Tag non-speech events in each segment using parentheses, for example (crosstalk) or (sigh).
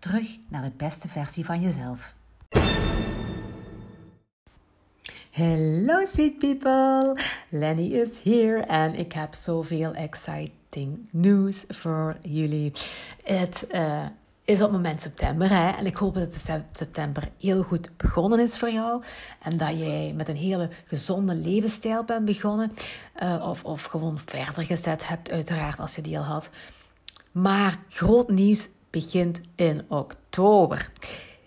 Terug naar de beste versie van jezelf. Hello sweet people, Lenny is here en ik heb zoveel exciting news voor jullie. Het uh, is op moment september hè? en ik hoop dat de september heel goed begonnen is voor jou en dat jij met een hele gezonde levensstijl bent begonnen uh, of, of gewoon verder gezet hebt uiteraard als je die al had. Maar groot nieuws begint in oktober.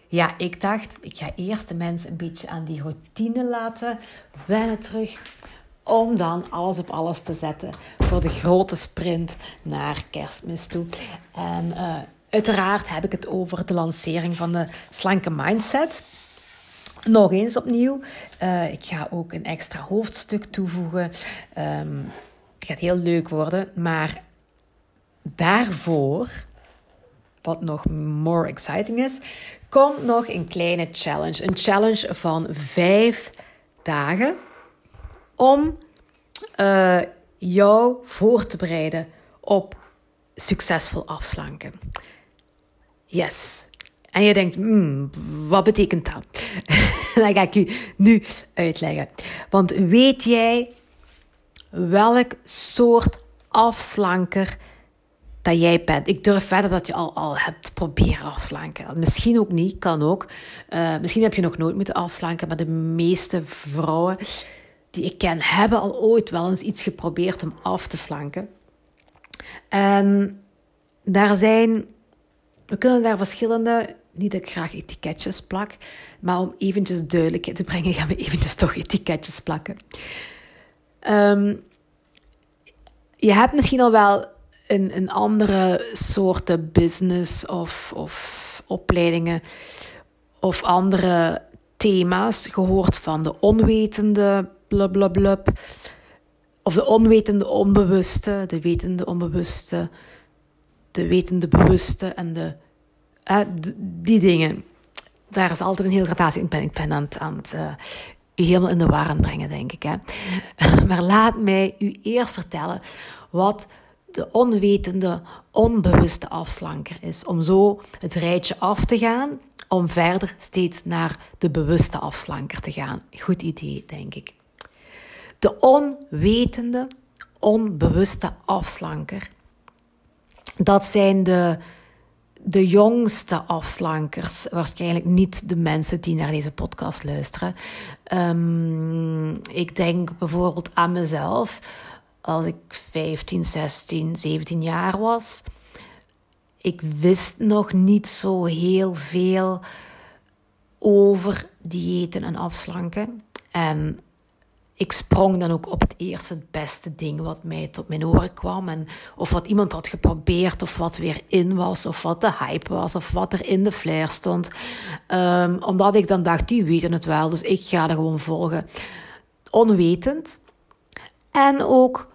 Ja, ik dacht, ik ga eerst de mensen een beetje aan die routine laten wennen terug. Om dan alles op alles te zetten voor de grote sprint naar kerstmis toe. En uh, uiteraard heb ik het over de lancering van de slanke mindset. Nog eens opnieuw. Uh, ik ga ook een extra hoofdstuk toevoegen. Um, het gaat heel leuk worden. Maar daarvoor, wat nog more exciting is, komt nog een kleine challenge. Een challenge van vijf dagen om uh, jou voor te bereiden op succesvol afslanken. Yes. En je denkt, hmm, wat betekent dat? (laughs) Dan ga ik u nu uitleggen. Want weet jij welk soort afslanker dat jij bent. Ik durf verder dat je al, al hebt proberen afslanken. Misschien ook niet, kan ook. Uh, misschien heb je nog nooit moeten afslanken, maar de meeste vrouwen die ik ken hebben al ooit wel eens iets geprobeerd om af te slanken. En daar zijn, we kunnen daar verschillende, niet dat ik graag etiketjes plak, maar om eventjes duidelijkheid te brengen, gaan we eventjes toch etiketjes plakken. Um, je hebt misschien al wel een, een andere soorten business of, of opleidingen of andere thema's gehoord van de onwetende blablabla. Of de onwetende onbewuste, de wetende onbewuste, de wetende bewuste en de, eh, die dingen. Daar is altijd een hele gradatie. Ik ben, ik ben aan het, aan het u helemaal in de war brengen, denk ik. Hè. (laughs) maar laat mij u eerst vertellen wat de onwetende, onbewuste afslanker is. Om zo het rijtje af te gaan, om verder steeds naar de bewuste afslanker te gaan. Goed idee, denk ik. De onwetende, onbewuste afslanker. Dat zijn de, de jongste afslankers. Waarschijnlijk niet de mensen die naar deze podcast luisteren. Um, ik denk bijvoorbeeld aan mezelf als ik 15, 16, 17 jaar was. Ik wist nog niet zo heel veel over diëten en afslanken. En ik sprong dan ook op het eerste het beste ding wat mij tot mijn oren kwam. En of wat iemand had geprobeerd, of wat weer in was, of wat de hype was, of wat er in de flair stond. Um, omdat ik dan dacht, die weten het wel, dus ik ga er gewoon volgen. Onwetend. En ook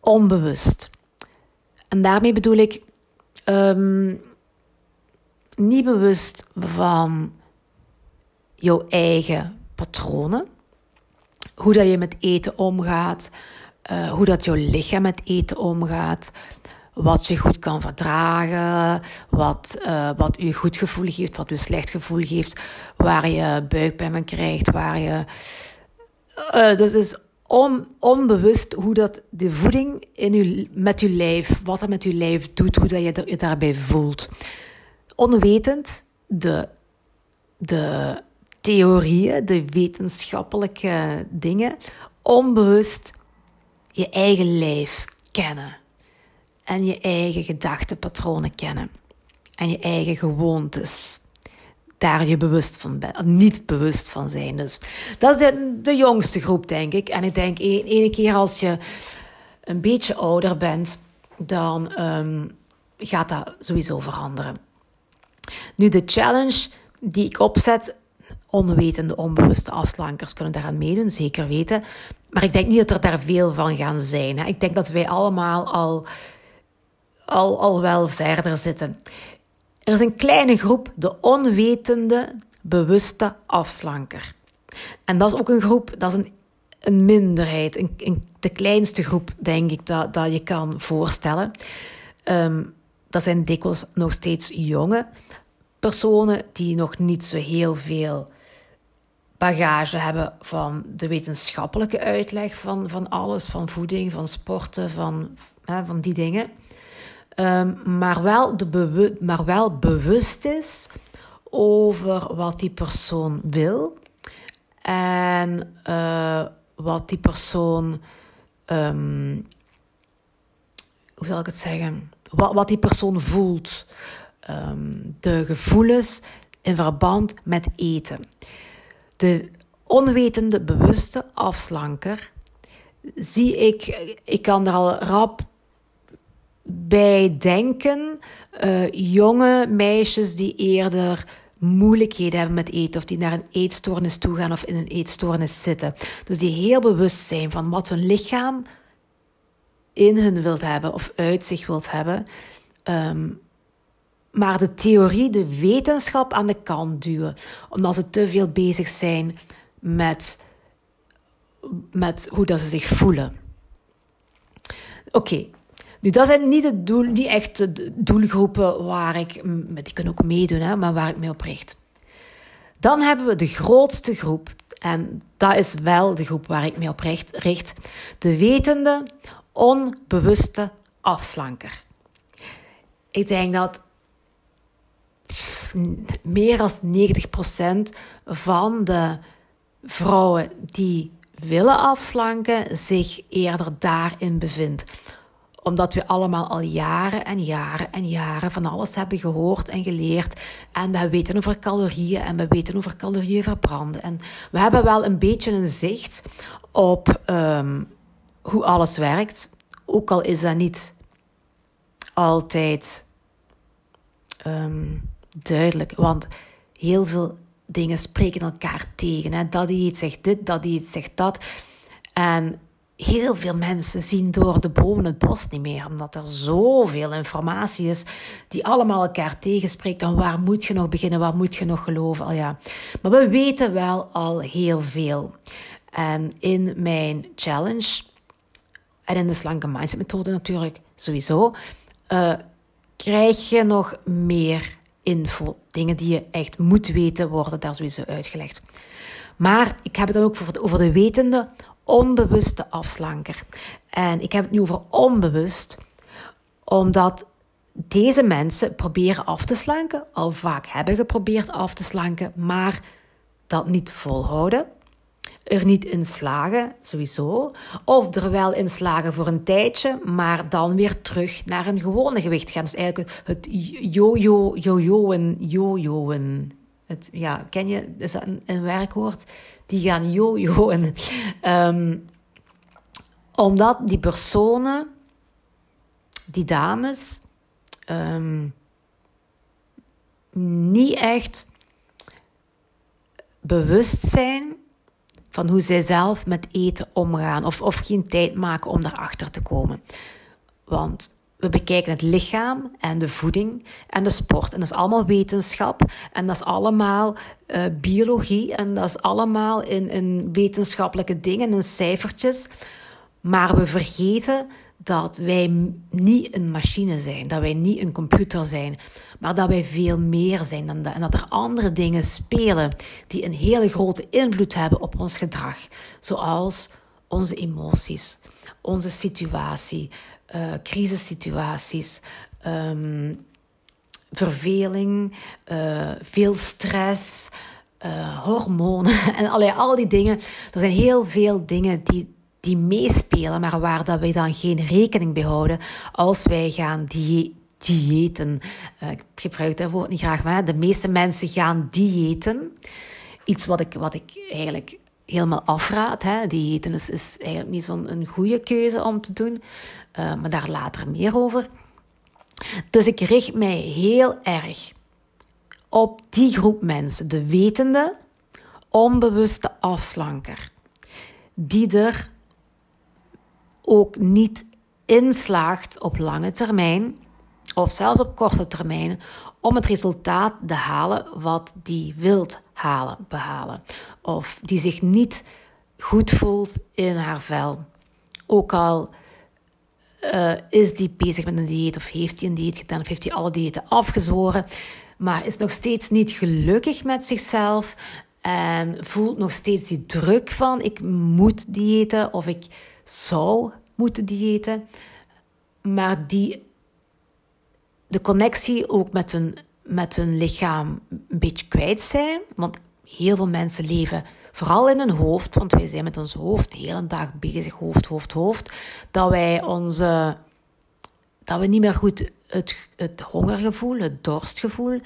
onbewust. En daarmee bedoel ik um, niet bewust van jouw eigen patronen. Hoe dat je met eten omgaat, uh, hoe dat jouw lichaam met eten omgaat, wat je goed kan verdragen, wat, uh, wat je goed gevoel geeft, wat je slecht gevoel geeft, waar je buikpijn krijgt, waar je. Uh, dus, dus on, onbewust hoe dat de voeding in uw, met uw lijf, wat dat met uw lijf doet, hoe dat je je daarbij voelt. Onwetend de, de theorieën, de wetenschappelijke dingen, onbewust je eigen lijf kennen. En je eigen gedachtenpatronen kennen. En je eigen gewoontes daar je bewust van niet bewust van zijn. Dus dat is de, jongste groep, denk ik. En ik denk, e-, ene keer als je een beetje ouder bent, dan um, gaat dat sowieso veranderen. Nu, de challenge die ik opzet, onwetende, onbewuste afslankers kunnen daaraan meedoen, zeker weten. Maar ik denk niet dat er daar veel van gaan zijn. Hè. Ik denk dat wij allemaal al, al, al wel verder zitten. Er is een kleine groep, de onwetende, bewuste afslanker. En dat is ook een groep, dat is een, een minderheid, een, een, de kleinste groep, denk ik, dat, dat je kan voorstellen. Um, dat zijn dikwijls nog steeds jonge personen die nog niet zo heel veel bagage hebben van de wetenschappelijke uitleg van, van alles, van voeding, van sporten, van, van die dingen. Um, maar, wel de maar wel bewust is over wat die persoon wil en uh, wat die persoon, um, hoe zal ik het zeggen, wat, wat die persoon voelt, um, de gevoelens in verband met eten. De onwetende, bewuste afslanker zie ik, ik kan er al rap bij denken, uh, jonge meisjes die eerder moeilijkheden hebben met eten of die naar een eetstoornis toe gaan of in een eetstoornis zitten. Dus die heel bewust zijn van wat hun lichaam in hun wilt hebben of uit zich wilt hebben. Um, maar de theorie, de wetenschap aan de kant duwen, omdat ze te veel bezig zijn met, met hoe dat ze zich voelen. Oké, nu dat zijn niet de, doel, die echte doelgroepen waar ik, die kunnen ook meedoen, hè, maar waar ik mee op richt. Dan hebben we de grootste groep, en dat is wel de groep waar ik mee op richt, de wetende, onbewuste afslanker. Ik denk dat meer dan 90% van de vrouwen die willen afslanken zich eerder daarin bevindt omdat we allemaal al jaren en jaren en jaren van alles hebben gehoord en geleerd. En we weten over calorieën en we weten over calorieën verbranden. En we hebben wel een beetje een zicht op um, hoe alles werkt. Ook al is dat niet altijd um, duidelijk. Want heel veel dingen spreken elkaar tegen. Hè? Dat iets zegt dit, dat iets zegt dat. En heel veel mensen zien door de bomen het bos niet meer, omdat er zoveel informatie is die allemaal elkaar tegenspreekt. En waar moet je nog beginnen, waar moet je nog geloven? Al ja. Maar we weten wel al heel veel. En in mijn challenge, en in de slanke mindset methode natuurlijk sowieso, uh, krijg je nog meer info. Dingen die je echt moet weten, worden daar sowieso uitgelegd. Maar ik heb het dan ook over de wetende, onbewuste afslanker. En ik heb het nu over onbewust, omdat deze mensen proberen af te slanken, al vaak hebben geprobeerd af te slanken, maar dat niet volhouden. Er niet in slagen, sowieso. Of er wel in slagen voor een tijdje, maar dan weer terug naar een gewone gewicht gaan. Dus eigenlijk het yo-yo, yo-yoen, yo-yoen. Het, ja, ken je, is dat een, werkwoord? Die gaan yo-yoen. Um, omdat die personen, die dames, um, niet echt bewust zijn van hoe zij zelf met eten omgaan of, of geen tijd maken om daarachter te komen. Want we bekijken het lichaam en de voeding en de sport. En dat is allemaal wetenschap. En dat is allemaal uh, biologie. En dat is allemaal in, in wetenschappelijke dingen en cijfertjes. Maar we vergeten dat wij niet een machine zijn, dat wij niet een computer zijn, maar dat wij veel meer zijn dan dat. En dat er andere dingen spelen die een hele grote invloed hebben op ons gedrag, zoals onze emoties, onze situatie, uh, crisissituaties, um, verveling, uh, veel stress, uh, hormonen (laughs) en allerlei, al die dingen. Er zijn heel veel dingen die, die meespelen, maar waar dat wij dan geen rekening mee houden als wij gaan die diëten. Uh, ik gebruik dat woord niet graag, maar de meeste mensen gaan diëten. Iets wat ik, wat ik eigenlijk helemaal afraad. Hè. Diëten is, is eigenlijk niet zo'n goede keuze om te doen. Uh, maar daar later meer over. Dus ik richt mij heel erg op die groep mensen, de wetende, onbewuste afslanker, die er ook niet inslaagt op lange termijn, of zelfs op korte termijn, om het resultaat te halen wat die wilt halen, behalen. Of die zich niet goed voelt in haar vel. Ook al uh, is die bezig met een dieet of heeft hij een dieet gedaan of heeft hij alle diëten afgezworen, maar is nog steeds niet gelukkig met zichzelf en voelt nog steeds die druk van ik moet diëten of ik zou moeten diëten, maar die de connectie ook met hun, met hun lichaam een beetje kwijt zijn, want heel veel mensen leven vooral in hun hoofd, want wij zijn met ons hoofd de hele dag bezig, hoofd, hoofd, hoofd, dat wij onze, dat we niet meer goed het, het hongergevoel, het dorstgevoel,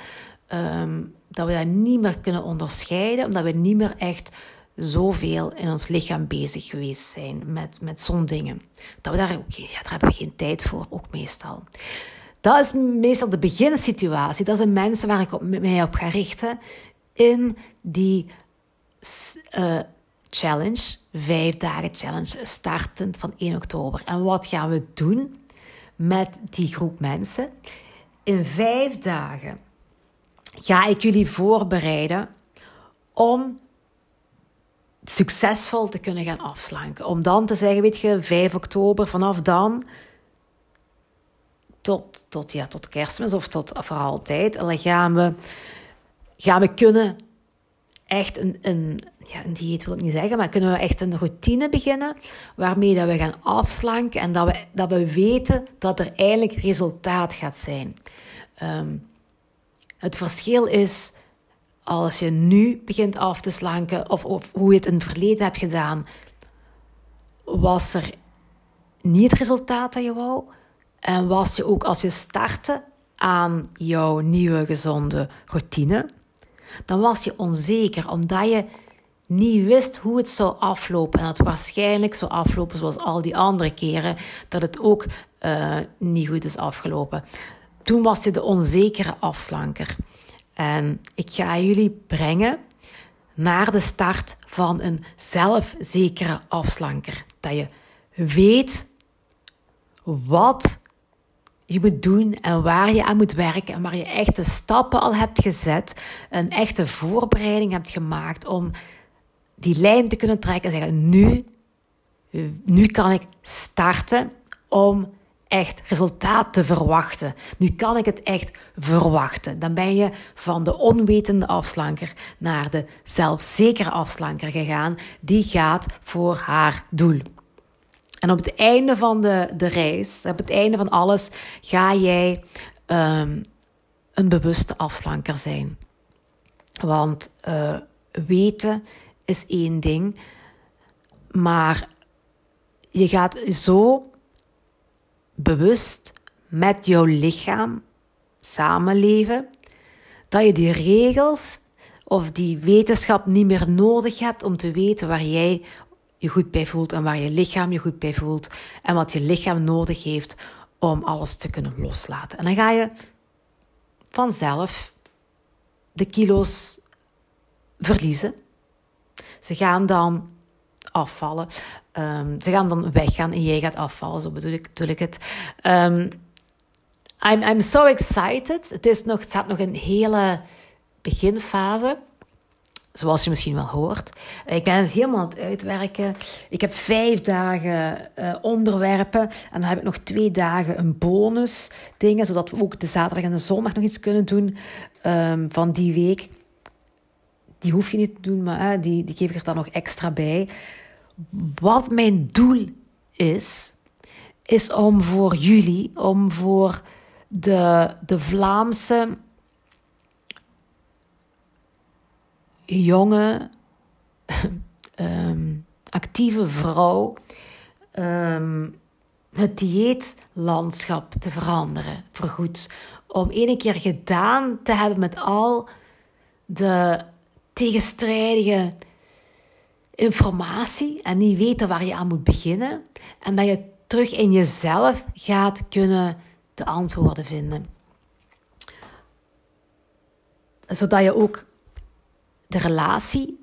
ehm, dat we dat niet meer kunnen onderscheiden, omdat we niet meer echt zoveel in ons lichaam bezig geweest zijn met, met zo'n dingen. Dat we daar, ja, daar hebben we geen tijd voor, ook meestal. Dat is meestal de beginsituatie. Dat zijn mensen waar ik op, mij op ga richten in die uh, challenge, vijf dagen challenge, startend van 1 oktober. En wat gaan we doen met die groep mensen? In vijf dagen ga ik jullie voorbereiden om succesvol te kunnen gaan afslanken. Om dan te zeggen, weet je, 5 oktober, vanaf dan tot, tot, ja, tot kerstmis of tot voor altijd, dan gaan we, gaan we kunnen echt een, een, ja, een dieet wil ik niet zeggen, maar kunnen we echt een routine beginnen waarmee dat we gaan afslanken en dat we, dat we weten dat er eindelijk resultaat gaat zijn. Um, het verschil is als je nu begint af te slanken of, of hoe je het in het verleden hebt gedaan, was er niet het resultaat dat je wou. En was je ook als je startte aan jouw nieuwe gezonde routine, dan was je onzeker omdat je niet wist hoe het zou aflopen. En het waarschijnlijk zou aflopen zoals al die andere keren, dat het ook uh, niet goed is afgelopen. Toen was je de onzekere afslanker. En ik ga jullie brengen naar de start van een zelfzekere afslanker. Dat je weet wat je moet doen en waar je aan moet werken en waar je echte stappen al hebt gezet, een echte voorbereiding hebt gemaakt om die lijn te kunnen trekken en zeggen: nu, nu kan ik starten om echt resultaat te verwachten. Nu kan ik het echt verwachten. Dan ben je van de onwetende afslanker naar de zelfzekere afslanker gegaan. Die gaat voor haar doel. En op het einde van de, de reis, op het einde van alles, ga jij um, een bewuste afslanker zijn. Want uh, weten is één ding, maar je gaat zo bewust met jouw lichaam samenleven, dat je die regels of die wetenschap niet meer nodig hebt om te weten waar jij je goed bij voelt en waar je lichaam je goed bij voelt en wat je lichaam nodig heeft om alles te kunnen loslaten. En dan ga je vanzelf de kilo's verliezen. Ze gaan dan afvallen. Um, ze gaan dan weggaan en jij gaat afvallen, zo bedoel ik, bedoel ik het. Um, I'm, I'm so excited. Het, is nog, het staat nog een hele beginfase. Zoals je misschien wel hoort. Ik ben het helemaal aan het uitwerken. Ik heb vijf dagen uh, onderwerpen. En dan heb ik nog twee dagen een bonus dingen. Zodat we ook de zaterdag en de zondag nog iets kunnen doen um, van die week. Die hoef je niet te doen, maar uh, die, die geef ik er dan nog extra bij. Wat mijn doel is, is om voor jullie, om voor de, de Vlaamse jonge, um, (laughs) actieve vrouw um, het dieetlandschap te veranderen, voorgoed. Om ene keer gedaan te hebben met al de tegenstrijdige informatie en niet weten waar je aan moet beginnen. En dat je terug in jezelf gaat kunnen de antwoorden vinden. zodat je ook de relatie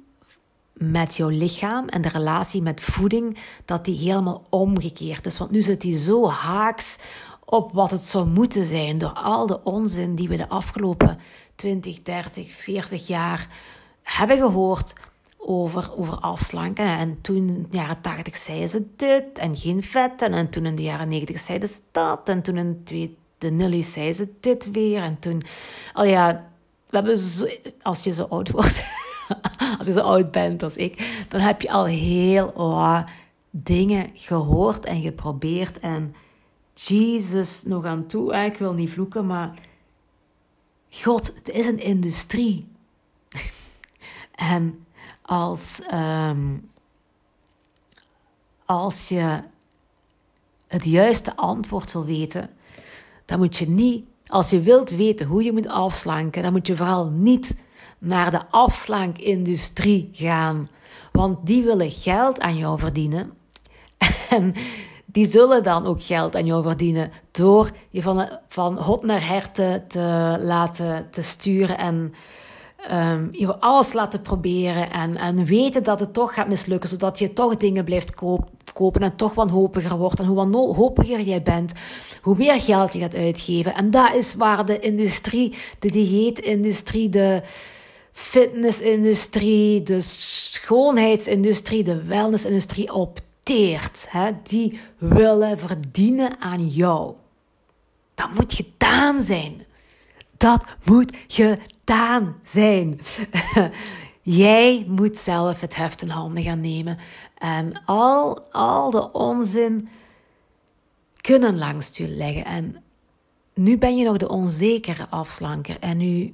met jouw lichaam en de relatie met voeding, dat die helemaal omgekeerd is. Want nu zit die zo haaks op wat het zou moeten zijn door al de onzin die we de afgelopen 20, 30, 40 jaar hebben gehoord over, over afslanken. En toen in de jaren 80 zeiden ze dit en geen vetten. En toen in de jaren 90 zeiden ze dat. En toen in de Nilly zeiden ze dit weer. En toen, al ja, we hebben als je zo oud wordt, (laughs) als je zo oud bent als ik, dan heb je al heel wat dingen gehoord en geprobeerd. En Jesus nog aan toe, ik wil niet vloeken, maar God, het is een industrie. (laughs) en als, ehm, als je het juiste antwoord wil weten, dan moet je niet, als je wilt weten hoe je moet afslanken, dan moet je vooral niet naar de afslankindustrie gaan. Want die willen geld aan jou verdienen. (laughs) En die zullen dan ook geld aan jou verdienen door je van, van hot naar her te, te laten te sturen en um, je alles laten proberen en, en weten dat het toch gaat mislukken, zodat je toch dingen blijft kopen en toch wanhopiger wordt. En hoe wanhopiger jij bent, hoe meer geld je gaat uitgeven. En dat is waar de industrie, de dieetindustrie, de fitnessindustrie, de schoonheidsindustrie, de wellnessindustrie op teert. Hè? Die willen verdienen aan jou. Dat moet gedaan zijn. Dat moet gedaan zijn. (laughs) Jij moet zelf het heft in handen gaan nemen. En al, al de onzin kunnen langs je leggen. En nu ben je nog de onzekere afslanker. En nu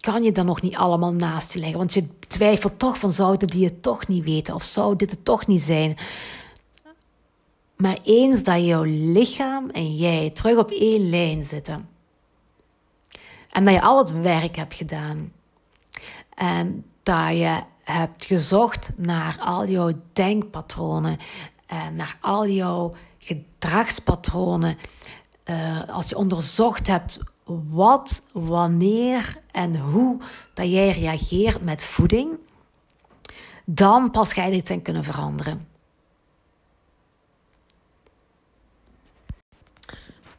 kan je dat nog niet allemaal naast je leggen. Want je twijfelt toch van, zouden die het toch niet weten? Of zou dit het toch niet zijn? Maar eens dat jouw lichaam en jij terug op één lijn zitten en dat je al het werk hebt gedaan. En dat je hebt gezocht naar al jouw denkpatronen. En naar al jouw gedragspatronen. Uh, als je onderzocht hebt wat, wanneer en hoe dat jij reageert met voeding. Dan pas ga je dit zijn kunnen veranderen.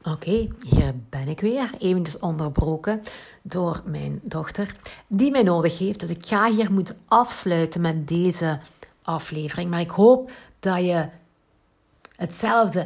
Oké, hier ben ik weer. Eventjes onderbroken door mijn dochter, die mij nodig heeft. Dus ik ga hier moeten afsluiten met deze aflevering. Maar ik hoop dat je hetzelfde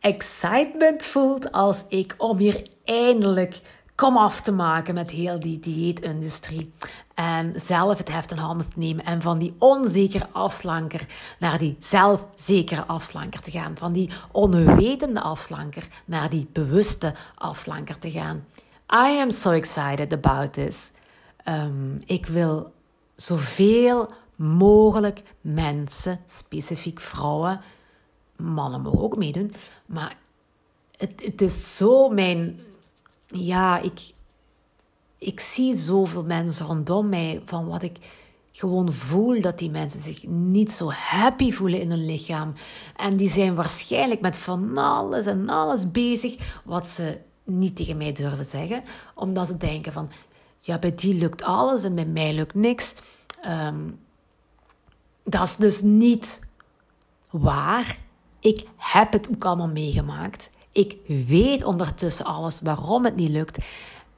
excitement voelt als ik om hier eindelijk kom af te maken met heel die dieetindustrie. En zelf het heft in handen te nemen. En van die onzekere afslanker naar die zelfzekere afslanker te gaan. Van die onwetende afslanker naar die bewuste afslanker te gaan. I am so excited about this. Um, ik wil zoveel mogelijk mensen, specifiek vrouwen, mannen mogen ook meedoen, maar het, het is zo mijn, ja, ik, ik zie zoveel mensen rondom mij van wat ik gewoon voel dat die mensen zich niet zo happy voelen in hun lichaam. En die zijn waarschijnlijk met van alles en alles bezig wat ze niet tegen mij durven zeggen, omdat ze denken van ja, bij die lukt alles en bij mij lukt niks. Ehm, dat is dus niet waar. Ik heb het ook allemaal meegemaakt. Ik weet ondertussen alles waarom het niet lukt.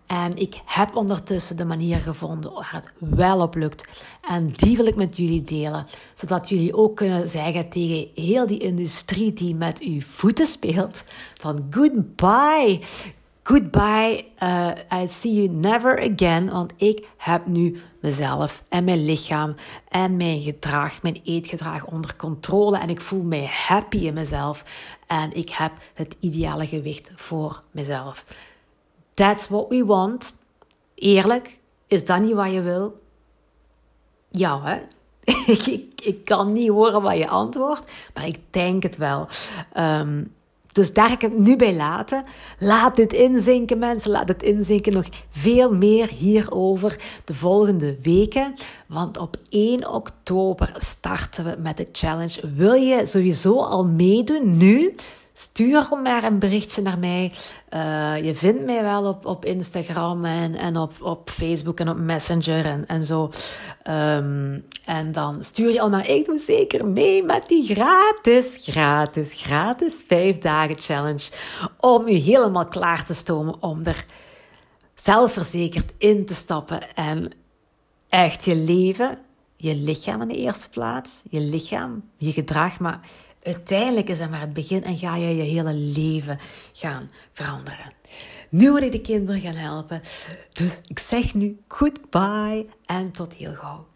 En ik heb ondertussen de manier gevonden waar het wel op lukt. En die wil ik met jullie delen. Zodat jullie ook kunnen zeggen tegen heel die industrie die met uw voeten speelt: van goodbye. Goodbye, uh, I see you never again. Want ik heb nu mezelf en mijn lichaam en mijn gedrag, mijn eetgedrag onder controle. En ik voel mij happy in mezelf. En ik heb het ideale gewicht voor mezelf. That's what we want. Eerlijk, is dat niet wat je wil? Ja, hè? (laughs) ik, ik, kan niet horen wat je antwoordt, maar ik denk het wel. Ehm, dus daar ik het nu bij laten. Laat dit inzinken, mensen. Laat het inzinken. Nog veel meer hierover de volgende weken. Want op 1 oktober starten we met de challenge. Wil je sowieso al meedoen nu? Stuur maar een berichtje naar mij. Uh, je vindt mij wel op, op Instagram en, en op, op Facebook en op Messenger en, en zo. Um, en dan stuur je al maar, ik doe zeker mee met die gratis, gratis, gratis 5 dagen challenge. Om je helemaal klaar te stomen om er zelfverzekerd in te stappen en echt je leven, je lichaam in de eerste plaats, je lichaam, je gedrag, maar uiteindelijk is dat maar het begin en ga je je hele leven gaan veranderen. Nu wil ik de kinderen gaan helpen. Dus ik zeg nu goodbye en tot heel gauw.